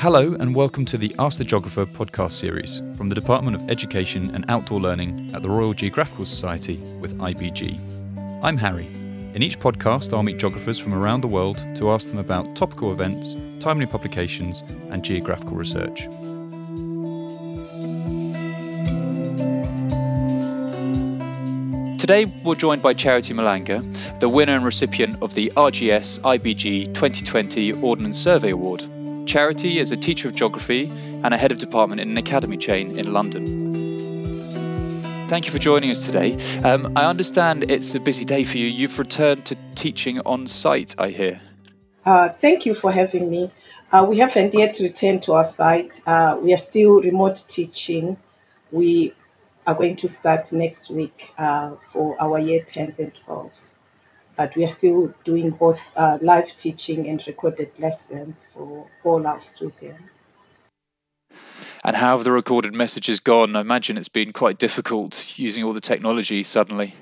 Hello, and welcome to the Ask the Geographer podcast series from the Department of Education and Outdoor Learning at the Royal Geographical Society with IBG. I'm Harry. In each podcast, I'll meet geographers from around the world to ask them about topical events, timely publications, and geographical research. Today, we're joined by Charity Malanga, the winner and recipient of the RGS IBG 2020 Ordnance Survey Award. Charity is a teacher of geography and a head of department in an academy chain in London. Thank you for joining us today. Um, I understand it's a busy day for you. You've returned to teaching on site, I hear. Uh, thank you for having me. Uh, we haven't yet returned to our site. Uh, we are still remote teaching. We are going to start next week uh, for our year 10s and 12s. But we are still doing both uh, live teaching and recorded lessons for all our students. And how have the recorded messages gone? I imagine it's been quite difficult using all the technology suddenly.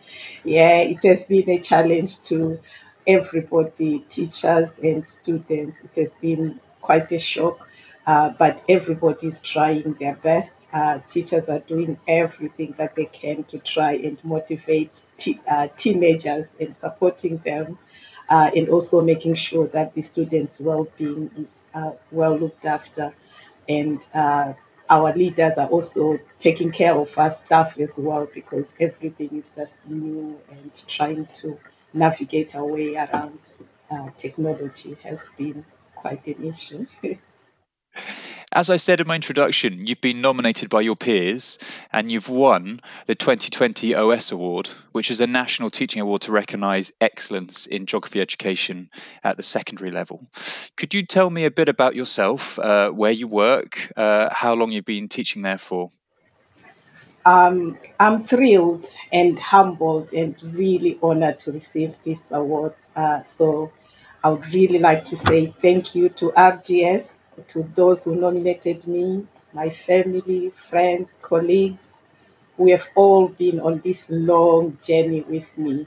Yeah, it has been a challenge to everybody, teachers and students. It has been quite a shock uh, but everybody's trying their best. Uh, teachers are doing everything that they can to try and motivate te- uh, teenagers and supporting them, uh, and also making sure that the students' well-being is uh, well looked after. And uh, our leaders are also taking care of our staff as well because everything is just new and trying to navigate our way around technology has been quite an issue. As I said in my introduction, you've been nominated by your peers and you've won the 2020 OS Award, which is a national teaching award to recognise excellence in geography education at the secondary level. Could you tell me a bit about yourself, uh, where you work, uh, how long you've been teaching there for? Um, I'm thrilled and humbled and really honored to receive this award. Uh, so I would really like to say thank you to RGS to those who nominated me, my family, friends, colleagues, who have all been on this long journey with me.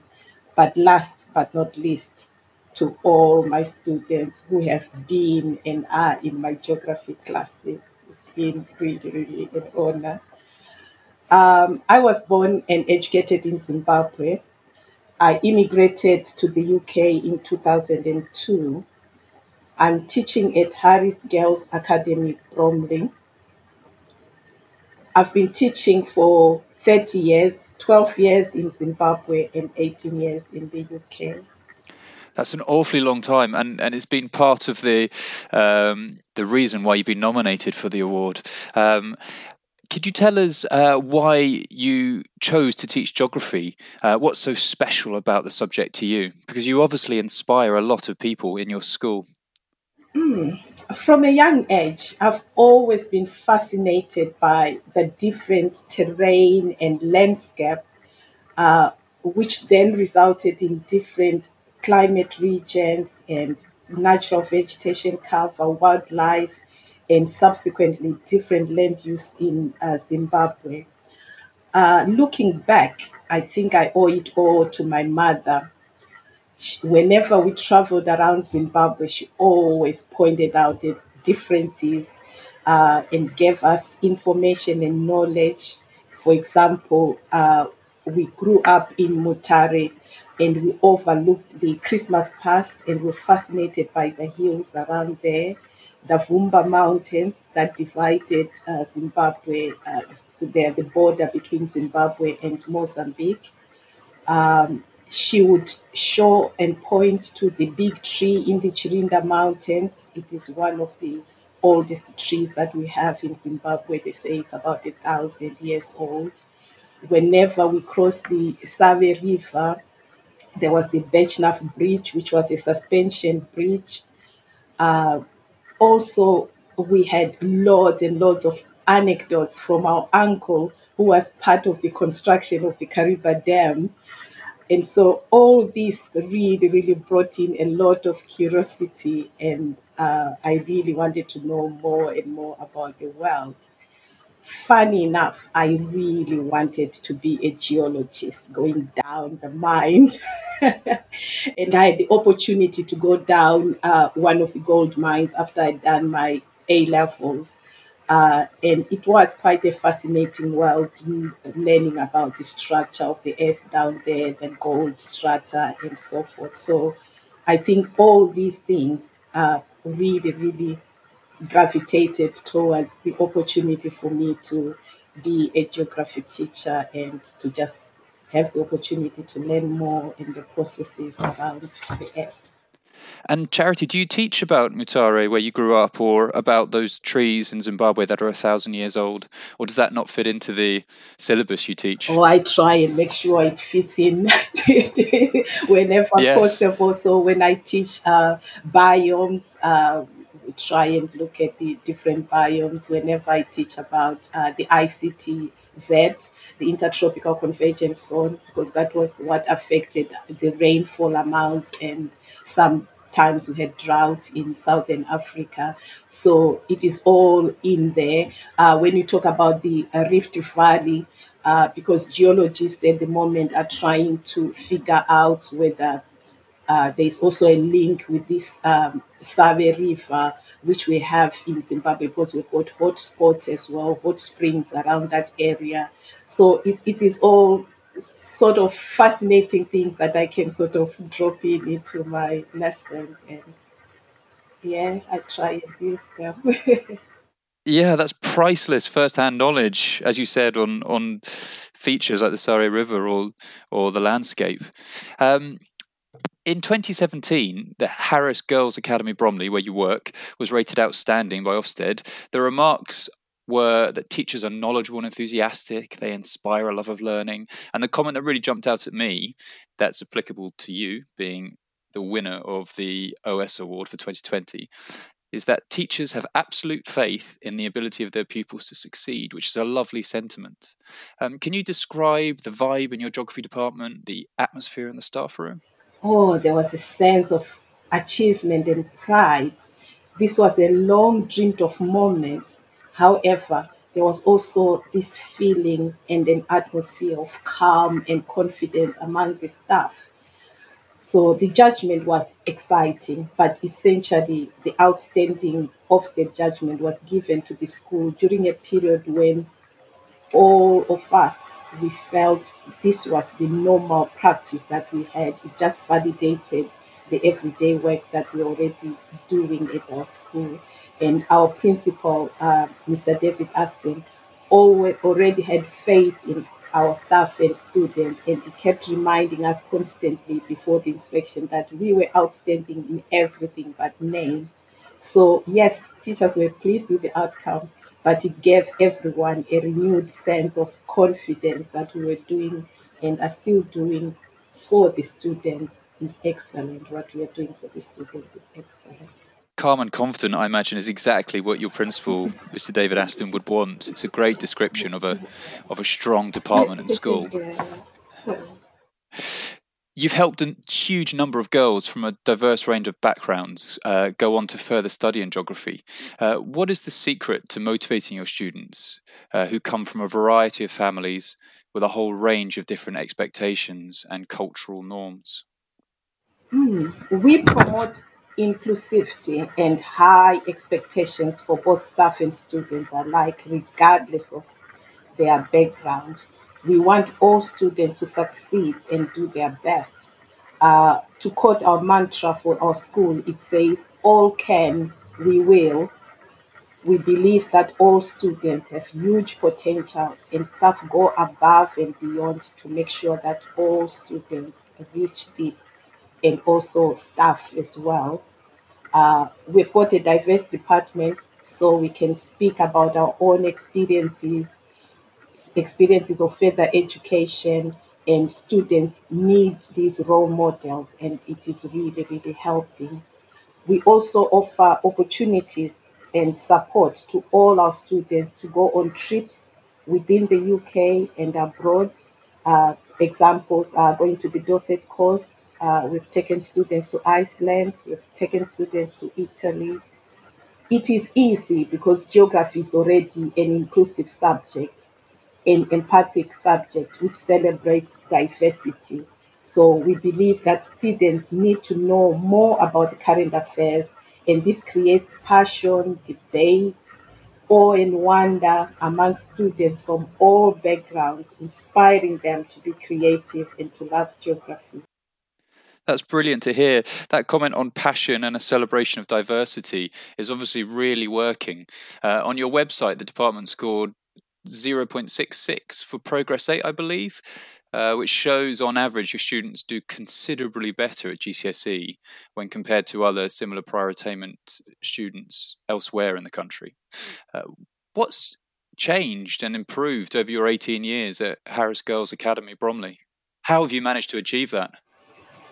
But last but not least, to all my students who have been and are in my geography classes. It's been really, really an honor. Um, I was born and educated in Zimbabwe. I immigrated to the UK in 2002 I'm teaching at Harris Girls Academy, Bromley. I've been teaching for 30 years, 12 years in Zimbabwe and 18 years in the UK. That's an awfully long time, and, and it's been part of the um, the reason why you've been nominated for the award. Um, could you tell us uh, why you chose to teach geography? Uh, what's so special about the subject to you? Because you obviously inspire a lot of people in your school. Mm. From a young age, I've always been fascinated by the different terrain and landscape, uh, which then resulted in different climate regions and natural vegetation cover, wildlife, and subsequently different land use in uh, Zimbabwe. Uh, looking back, I think I owe it all to my mother whenever we traveled around Zimbabwe, she always pointed out the differences uh, and gave us information and knowledge. For example, uh, we grew up in Mutare and we overlooked the Christmas Pass and were fascinated by the hills around there, the Vumba Mountains that divided uh, Zimbabwe, uh, the, the border between Zimbabwe and Mozambique. Um, she would show and point to the big tree in the Chirinda Mountains. It is one of the oldest trees that we have in Zimbabwe. They say it's about a thousand years old. Whenever we crossed the Save River, there was the Birchenough Bridge, which was a suspension bridge. Uh, also, we had loads and loads of anecdotes from our uncle who was part of the construction of the Kariba Dam and so all this really, really brought in a lot of curiosity, and uh, I really wanted to know more and more about the world. Funny enough, I really wanted to be a geologist going down the mine. and I had the opportunity to go down uh, one of the gold mines after I'd done my A levels. Uh, and it was quite a fascinating world learning about the structure of the earth down there, the gold strata, and so forth. So I think all these things are really, really gravitated towards the opportunity for me to be a geography teacher and to just have the opportunity to learn more in the processes around the earth. And Charity, do you teach about Mutare where you grew up or about those trees in Zimbabwe that are a thousand years old? Or does that not fit into the syllabus you teach? Oh, I try and make sure it fits in whenever yes. possible. So when I teach uh, biomes, uh, we try and look at the different biomes whenever I teach about uh, the ICT Z, the intertropical convergence zone, because that was what affected the rainfall amounts and some times we had drought in southern Africa. So it is all in there. Uh, when you talk about the Rift Valley, uh, because geologists at the moment are trying to figure out whether uh, there's also a link with this um, Save River, which we have in Zimbabwe, because we've got hot spots as well, hot springs around that area. So it, it is all sort of fascinating things that I can sort of drop in into my lessons. And yeah, I try and use them. yeah, that's priceless first-hand knowledge, as you said, on on features like the Save River or or the landscape. Um, in 2017, the Harris Girls Academy Bromley, where you work, was rated outstanding by Ofsted. The remarks were that teachers are knowledgeable and enthusiastic, they inspire a love of learning. And the comment that really jumped out at me that's applicable to you, being the winner of the OS Award for 2020, is that teachers have absolute faith in the ability of their pupils to succeed, which is a lovely sentiment. Um, can you describe the vibe in your geography department, the atmosphere in the staff room? Oh, there was a sense of achievement and pride. This was a long dreamed of moment However, there was also this feeling and an atmosphere of calm and confidence among the staff. So the judgment was exciting, but essentially the outstanding Ofsted judgment was given to the school during a period when all of us we felt this was the normal practice that we had. It just validated the everyday work that we're already doing at our school and our principal, uh, Mr. David Aston, always already had faith in our staff and students, and he kept reminding us constantly before the inspection that we were outstanding in everything but name. So, yes, teachers were pleased with the outcome, but it gave everyone a renewed sense of confidence that we were doing and are still doing for the students is excellent. What we are doing for the students is excellent calm and confident, I imagine, is exactly what your principal, Mr. David Aston, would want. It's a great description of a of a strong department and school. You've helped a huge number of girls from a diverse range of backgrounds uh, go on to further study in geography. Uh, what is the secret to motivating your students uh, who come from a variety of families with a whole range of different expectations and cultural norms? Mm, we promote inclusivity and high expectations for both staff and students alike, regardless of their background. We want all students to succeed and do their best. Uh, to quote our mantra for our school, it says, All can, we will. We believe that all students have huge potential and staff go above and beyond to make sure that all students reach this and also staff as well. Uh, we've got a diverse department, so we can speak about our own experiences, experiences of further education, and students need these role models, and it is really, really helping. We also offer opportunities and support to all our students to go on trips within the UK and abroad. Uh, examples are going to be Dorset Coast, uh, we've taken students to Iceland, we've taken students to Italy. It is easy because geography is already an inclusive subject, an empathic subject which celebrates diversity. So we believe that students need to know more about the current affairs and this creates passion, debate, awe, and wonder among students from all backgrounds, inspiring them to be creative and to love geography. That's brilliant to hear. That comment on passion and a celebration of diversity is obviously really working. Uh, on your website, the department scored 0.66 for Progress 8, I believe, uh, which shows on average your students do considerably better at GCSE when compared to other similar prior attainment students elsewhere in the country. Uh, what's changed and improved over your 18 years at Harris Girls Academy, Bromley? How have you managed to achieve that?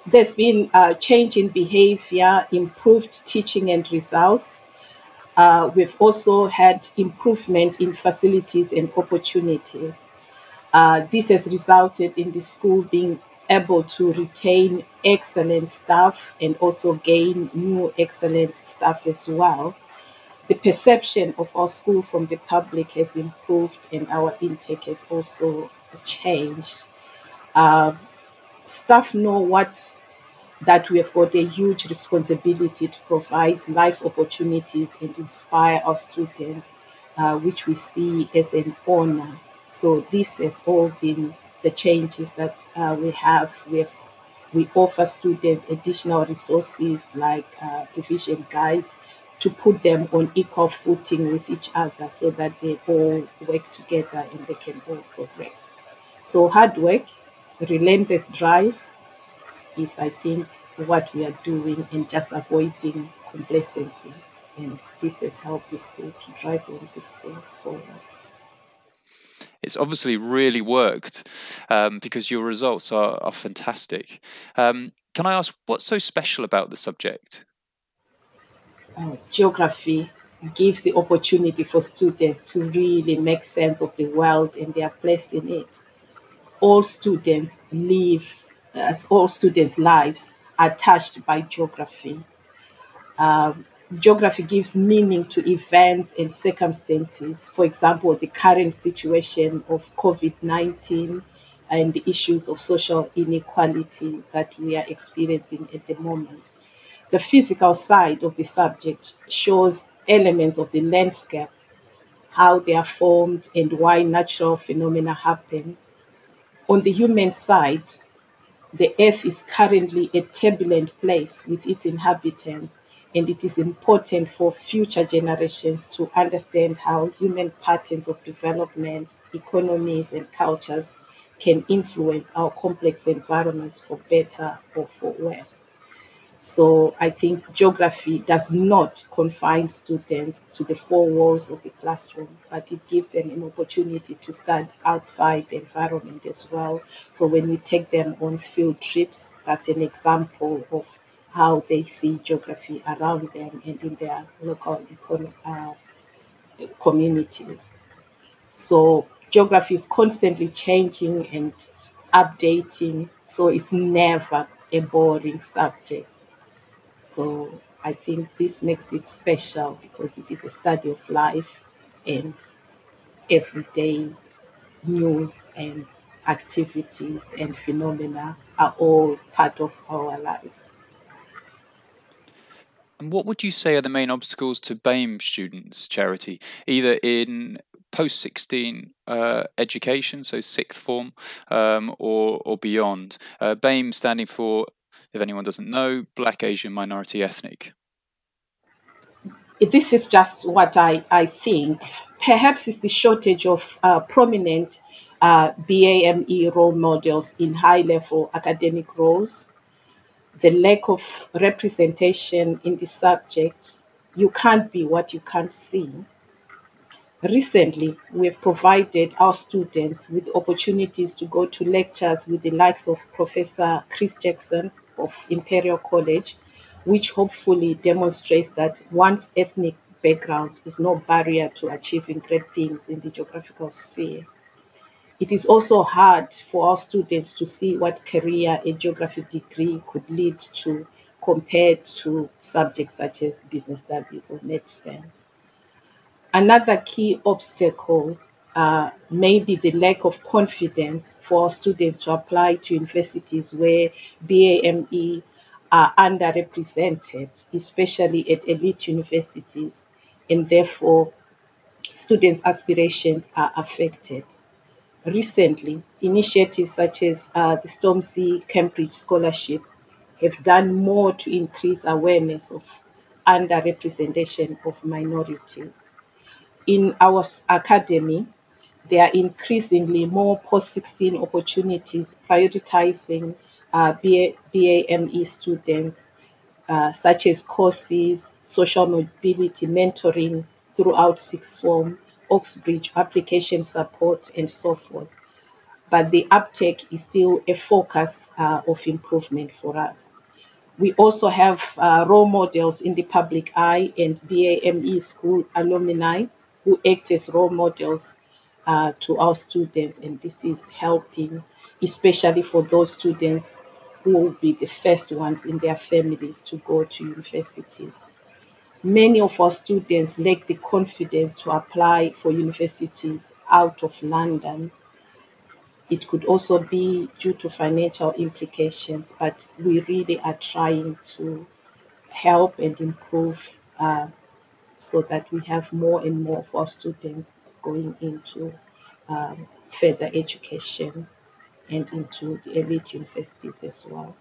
There's been a change in behavior, improved teaching and results. Uh, we've also had improvement in facilities and opportunities. Uh, this has resulted in the school being able to retain excellent staff and also gain new excellent staff as well. The perception of our school from the public has improved and our intake has also changed. Uh, staff know what that we have got a huge responsibility to provide life opportunities and inspire our students, uh, which we see as an honor. So this has all been the changes that uh, we have. We have we offer students additional resources like uh, guides to put them on equal footing with each other so that they all work together and they can all progress. So hard work, relentless drive is, I think, what we are doing and just avoiding complacency. And this has helped the school to drive on the school forward. It's obviously really worked um, because your results are, are fantastic. Um, can I ask what's so special about the subject? Uh, geography gives the opportunity for students to really make sense of the world and their place in it. All students live, as all students' lives are touched by geography. Um, geography gives meaning to events and circumstances. For example, the current situation of COVID 19 and the issues of social inequality that we are experiencing at the moment. The physical side of the subject shows elements of the landscape, how they are formed, and why natural phenomena happen. On the human side, the earth is currently a turbulent place with its inhabitants and it is important for future generations to understand how human patterns of development, economies, and cultures can influence our complex environments for better or for worse. So I think geography does not confine students to the four walls of the classroom, but it gives them an opportunity to study outside the environment as well. So when we take them on field trips, that's an example of how they see geography around them and in their local uh, communities. So geography is constantly changing and updating, so it's never a boring subject. So I think this makes it special because it is a study of life and everyday news and activities and phenomena are all part of our lives. And what would you say are the main obstacles to BAME students' charity, either in post 16 uh, education, so sixth form, um, or, or beyond? Uh, BAME standing for, if anyone doesn't know, Black Asian Minority Ethnic. This is just what I, I think. Perhaps it's the shortage of uh, prominent uh, BAME role models in high level academic roles the lack of representation in the subject, you can't be what you can't see. Recently, we have provided our students with opportunities to go to lectures with the likes of Professor Chris Jackson of Imperial College, which hopefully demonstrates that one's ethnic background is no barrier to achieving great things in the geographical sphere. It is also hard for our students to see what career a geography degree could lead to compared to subjects such as business studies or medicine. Another key obstacle uh, may be the lack of confidence for our students to apply to universities where BAME are underrepresented, especially at elite universities, and therefore students' aspirations are affected. Recently, initiatives such as uh, the Stormzy Cambridge Scholarship have done more to increase awareness of underrepresentation of minorities. In our academy, there are increasingly more post 16 opportunities prioritizing uh, BA, BAME students, uh, such as courses, social mobility, mentoring throughout sixth form, Oxbridge application support, and so forth. But the uptake is still a focus uh, of improvement for us. We also have uh, role models in the public eye and BAME school alumni who act as role models uh, to our students, and this is helping, especially for those students who will be the first ones in their families to go to universities. Many of our students lack the confidence to apply for universities out of London. It could also be due to financial implications, but we really are trying to help and improve uh, so that we have more and more of our students going into um, further education and into the elite universities as well.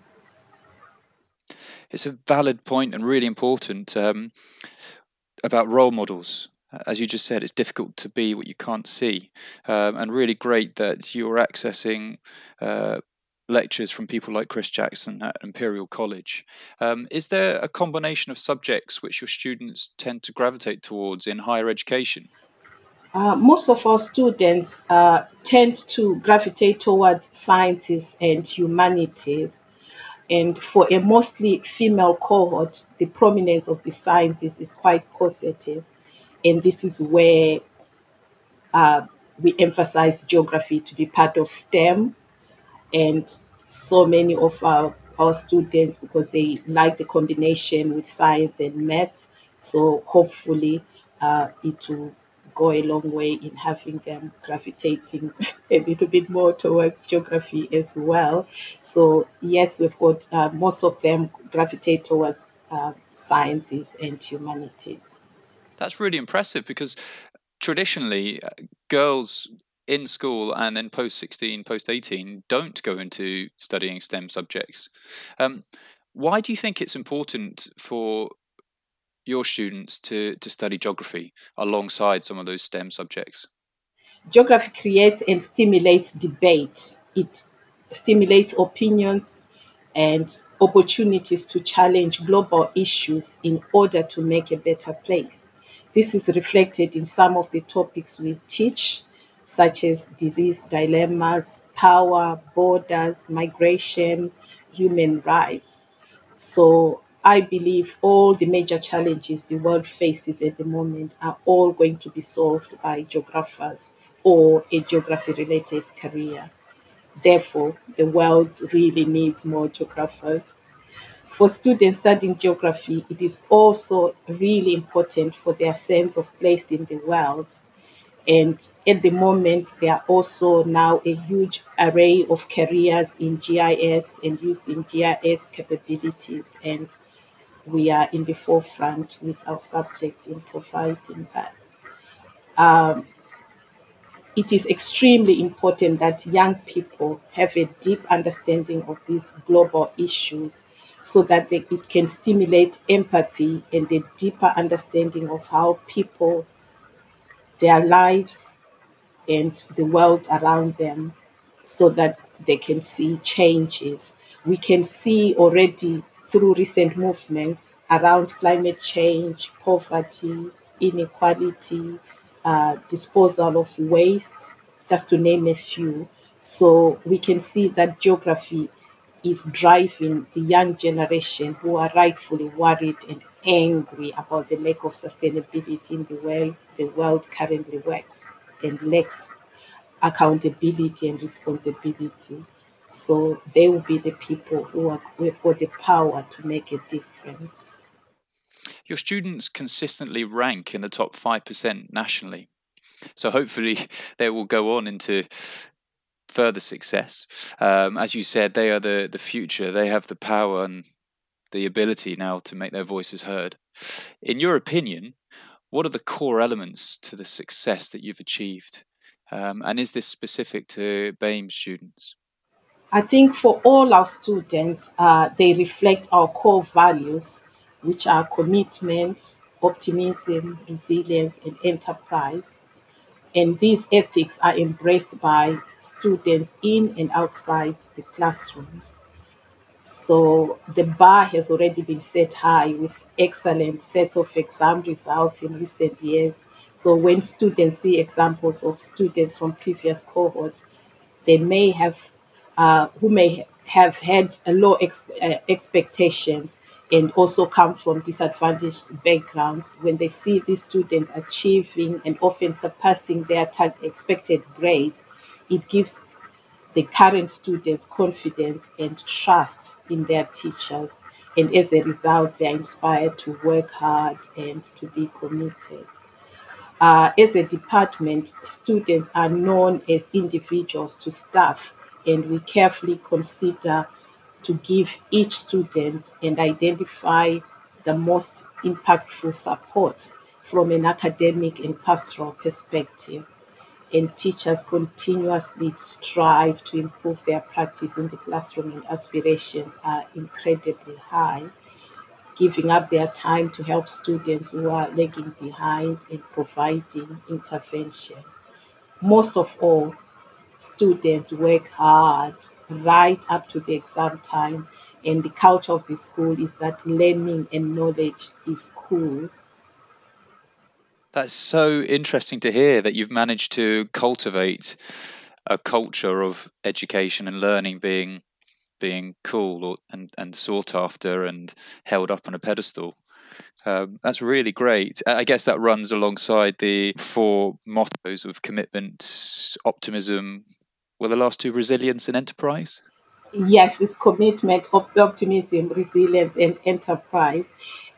It's a valid point and really important um, about role models. As you just said, it's difficult to be what you can't see, um, and really great that you're accessing uh, lectures from people like Chris Jackson at Imperial College. Um, is there a combination of subjects which your students tend to gravitate towards in higher education? Uh, most of our students uh, tend to gravitate towards sciences and humanities. And for a mostly female cohort, the prominence of the sciences is quite positive. And this is where uh, we emphasize geography to be part of STEM. And so many of our, our students, because they like the combination with science and maths, so hopefully uh, it will go a long way in having them gravitating a little bit more towards geography as well. So, yes, we've got uh, most of them gravitate towards uh, sciences and humanities. That's really impressive because traditionally, uh, girls in school and then post 16, post 18 don't go into studying STEM subjects. Um, why do you think it's important for your students to, to study geography alongside some of those STEM subjects? Geography creates and stimulates debate. It stimulates opinions and opportunities to challenge global issues in order to make a better place. This is reflected in some of the topics we teach, such as disease dilemmas, power, borders, migration, human rights. So I believe all the major challenges the world faces at the moment are all going to be solved by geographers or a geography related career. Therefore, the world really needs more geographers. For students studying geography, it is also really important for their sense of place in the world. And at the moment, there are also now a huge array of careers in GIS and using GIS capabilities. And we are in the forefront with our subject in providing that. Um, it is extremely important that young people have a deep understanding of these global issues so that they, it can stimulate empathy and a deeper understanding of how people, their lives, and the world around them so that they can see changes. We can see already through recent movements around climate change, poverty, inequality, uh, disposal of waste, just to name a few. So we can see that geography is driving the young generation who are rightfully worried and angry about the lack of sustainability in the way the world currently works and lacks accountability and responsibility. So they will be the people who are have the power to make a difference. Your students consistently rank in the top 5% nationally. So hopefully they will go on into further success. Um, as you said, they are the, the future. They have the power and the ability now to make their voices heard. In your opinion, what are the core elements to the success that you've achieved? Um, and is this specific to BAME students? I think for all our students, uh, they reflect our core values, which are commitment, optimism, resilience, and enterprise. And these ethics are embraced by students in and outside the classrooms. So the bar has already been set high with excellent sets of exam results in recent years. So when students see examples of students from previous cohorts, they may have, uh, who may have had low ex- uh, expectations and also come from disadvantaged backgrounds, when they see these students achieving and often surpassing their expected grades, it gives the current students confidence and trust in their teachers. And as a result, they're inspired to work hard and to be committed. Uh, as a department, students are known as individuals to staff, and we carefully consider to give each student and identify the most impactful support from an academic and pastoral perspective. And teachers continuously strive to improve their practice in the classroom, and aspirations are incredibly high, giving up their time to help students who are lagging behind and providing intervention. Most of all, students work hard right up to the exam time. And the culture of the school is that learning and knowledge is cool. That's so interesting to hear that you've managed to cultivate a culture of education and learning being being cool or, and, and sought after and held up on a pedestal. Um, that's really great. I guess that runs alongside the four mottos of commitment, optimism, were the last two resilience and enterprise? Yes, it's commitment, optimism, resilience, and enterprise.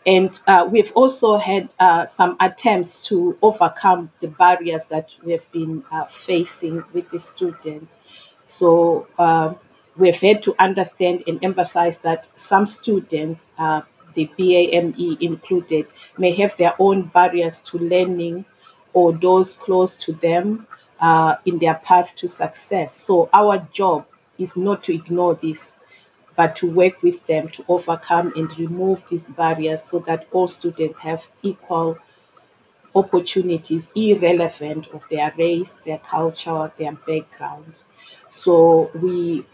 And uh, we've also had uh, some attempts to overcome the barriers that we've been uh, facing with the students. So um, we've had to understand and emphasize that some students, the BAME included, may have their own barriers to learning or those close to them uh, in their path to success. So our job is not to ignore this, but to work with them to overcome and remove these barriers so that all students have equal opportunities, irrelevant of their race, their culture, their backgrounds. So we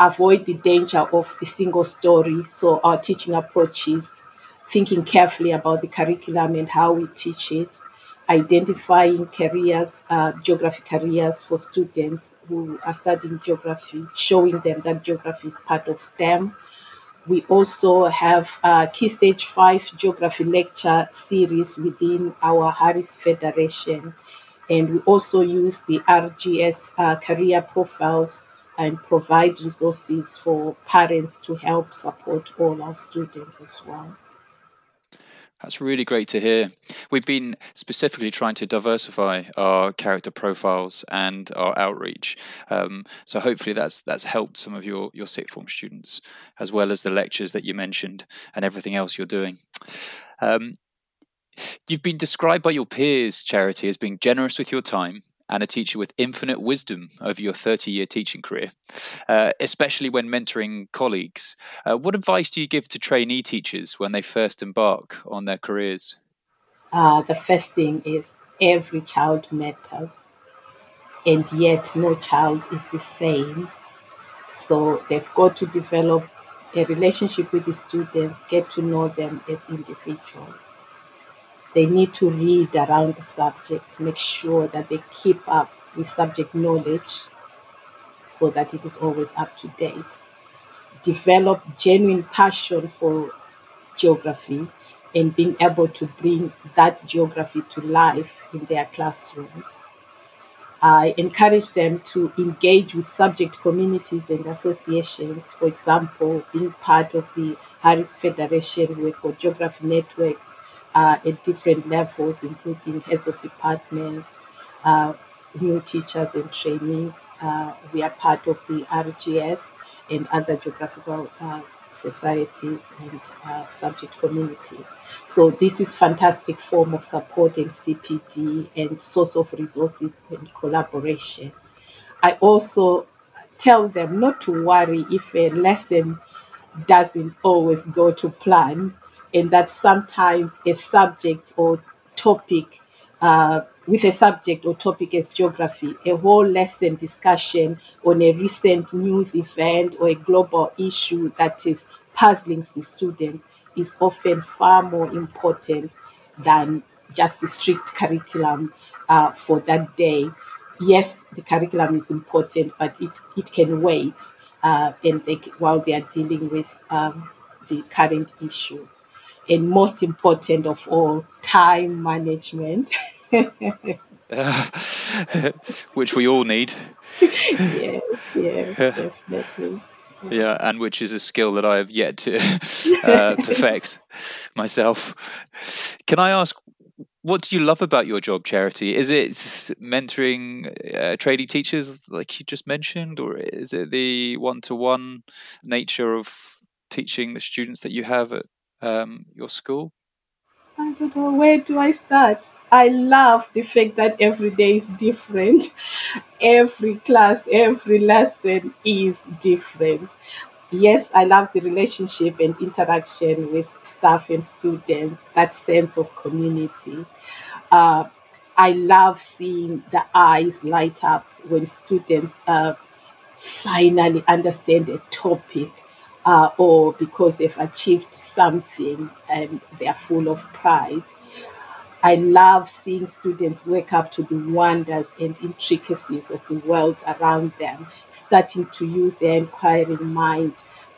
avoid the danger of the single story. So our teaching approach is thinking carefully about the curriculum and how we teach it identifying careers, uh, geography careers for students who are studying geography, showing them that geography is part of STEM. We also have a Key Stage 5 Geography Lecture series within our Harris Federation. And we also use the RGS uh, career profiles and provide resources for parents to help support all our students as well. That's really great to hear. We've been specifically trying to diversify our character profiles and our outreach. Um, so hopefully that's that's helped some of your your sixth form students, as well as the lectures that you mentioned and everything else you're doing. Um, you've been described by your peers, Charity, as being generous with your time and a teacher with infinite wisdom over your 30 year teaching career, uh, especially when mentoring colleagues. Uh, what advice do you give to trainee teachers when they first embark on their careers? Uh, the first thing is every child matters, and yet no child is the same. So they've got to develop a relationship with the students, get to know them as individuals they need to read around the subject, make sure that they keep up with subject knowledge so that it is always up to date. Develop genuine passion for geography and being able to bring that geography to life in their classrooms. I encourage them to engage with subject communities and associations, for example, being part of the Harris Federation with Geography Networks uh, at different levels, including heads of departments, uh, new teachers and trainees. Uh, we are part of the RGS and other geographical uh, societies and uh, subject communities. So this is fantastic form of supporting CPD and source of resources and collaboration. I also tell them not to worry if a lesson doesn't always go to plan and that sometimes a subject or topic uh, with a subject or topic as geography, a whole lesson discussion on a recent news event or a global issue that is puzzling the students is often far more important than just the strict curriculum uh, for that day. Yes, the curriculum is important, but it, it can wait uh, and they, while they are dealing with um, the current issues. And most important of all, time management. which we all need. yes, yes, definitely. Yeah, and which is a skill that I have yet to uh, perfect myself. Can I ask, what do you love about your job, Charity? Is it mentoring uh, tradie teachers, like you just mentioned, or is it the one-to-one nature of teaching the students that you have at um, your school? I don't know. Where do I start? I love the fact that every day is different. Every class, every lesson is different. Yes, I love the relationship and interaction with staff and students, that sense of community. Uh, I love seeing the eyes light up when students uh, finally understand a topic uh, or because they've achieved something and they're full of pride. I love seeing students wake up to the wonders and intricacies of the world around them, starting to use their inquiring mind,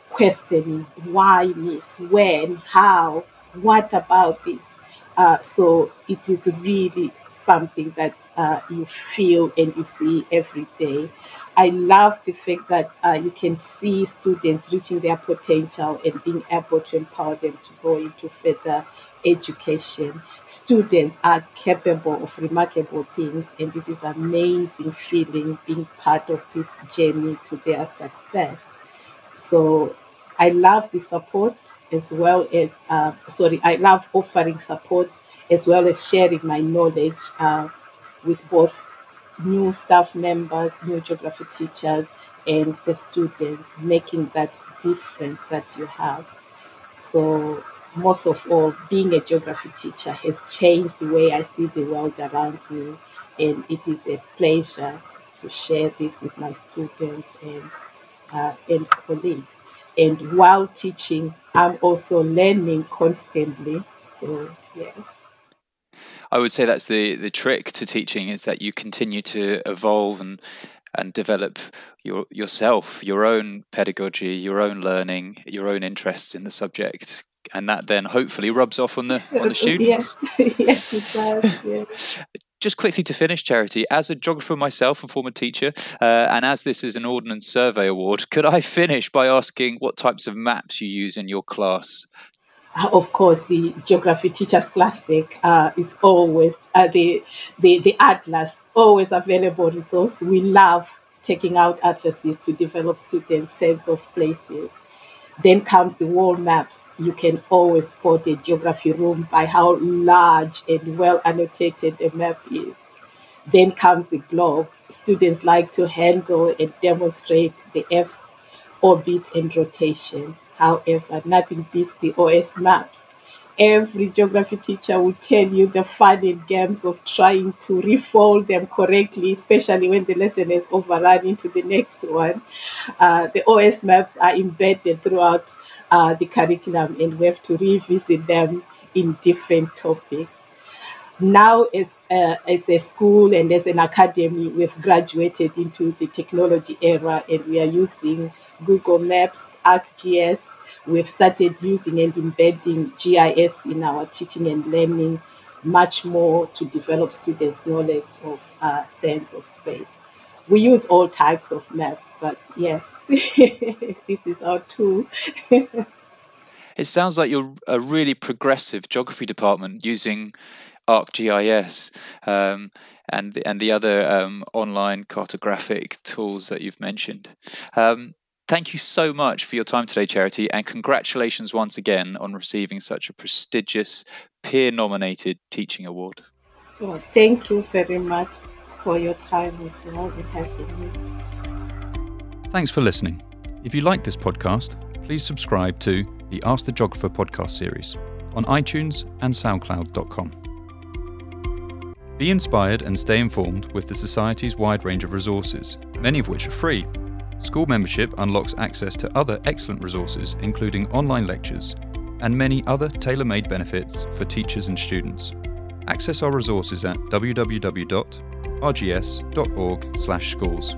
questioning why, miss, when, how, what about this? Uh, so it is really something that uh, you feel and you see every day. I love the fact that uh, you can see students reaching their potential and being able to empower them to go into further education. Students are capable of remarkable things, and it is amazing feeling being part of this journey to their success. So I love the support as well as, uh, sorry, I love offering support as well as sharing my knowledge uh, with both new staff members, new geography teachers, and the students, making that difference that you have. So, most of all, being a geography teacher has changed the way I see the world around me, and it is a pleasure to share this with my students and uh, and colleagues. And while teaching, I'm also learning constantly. So, yes. I would say that's the the trick to teaching is that you continue to evolve and and develop your yourself, your own pedagogy, your own learning, your own interests in the subject, and that then hopefully rubs off on the on the students. yes, it does. Yeah. Just quickly to finish, Charity, as a geographer myself, a former teacher, uh, and as this is an Ordnance Survey Award, could I finish by asking what types of maps you use in your class of course, the Geography Teachers Classic uh, is always uh, the, the the atlas, always available resource. We love taking out atlases to develop students' sense of places. Then comes the world maps. You can always spot a geography room by how large and well annotated the map is. Then comes the globe. Students like to handle and demonstrate the Earth's orbit and rotation. However, nothing beats the OS maps. Every geography teacher will tell you the fun and games of trying to refold them correctly, especially when the lesson is overrun into the next one. Uh, the OS maps are embedded throughout uh, the curriculum, and we have to revisit them in different topics now as a, as a school and as an academy we've graduated into the technology era and we are using google maps arcgis. We've started using and embedding gis in our teaching and learning much more to develop students knowledge of uh, sense of space. We use all types of maps but yes this is our tool. It sounds like you're a really progressive geography department using ArcGIS um, and and the other um, online cartographic tools that you've mentioned. Um, Thank you so much for your time today, Charity, and congratulations once again on receiving such a prestigious peer nominated teaching award. Well, thank you very much for your time as well and having me. Thanks for listening. If you like this podcast, please subscribe to the Ask the Geographer podcast series on iTunes and SoundCloud.com. Be inspired and stay informed with the Society's wide range of resources, many of which are free. School membership unlocks access to other excellent resources, including online lectures and many other tailor made benefits for teachers and students. Access our resources at www.rgs.org/schools.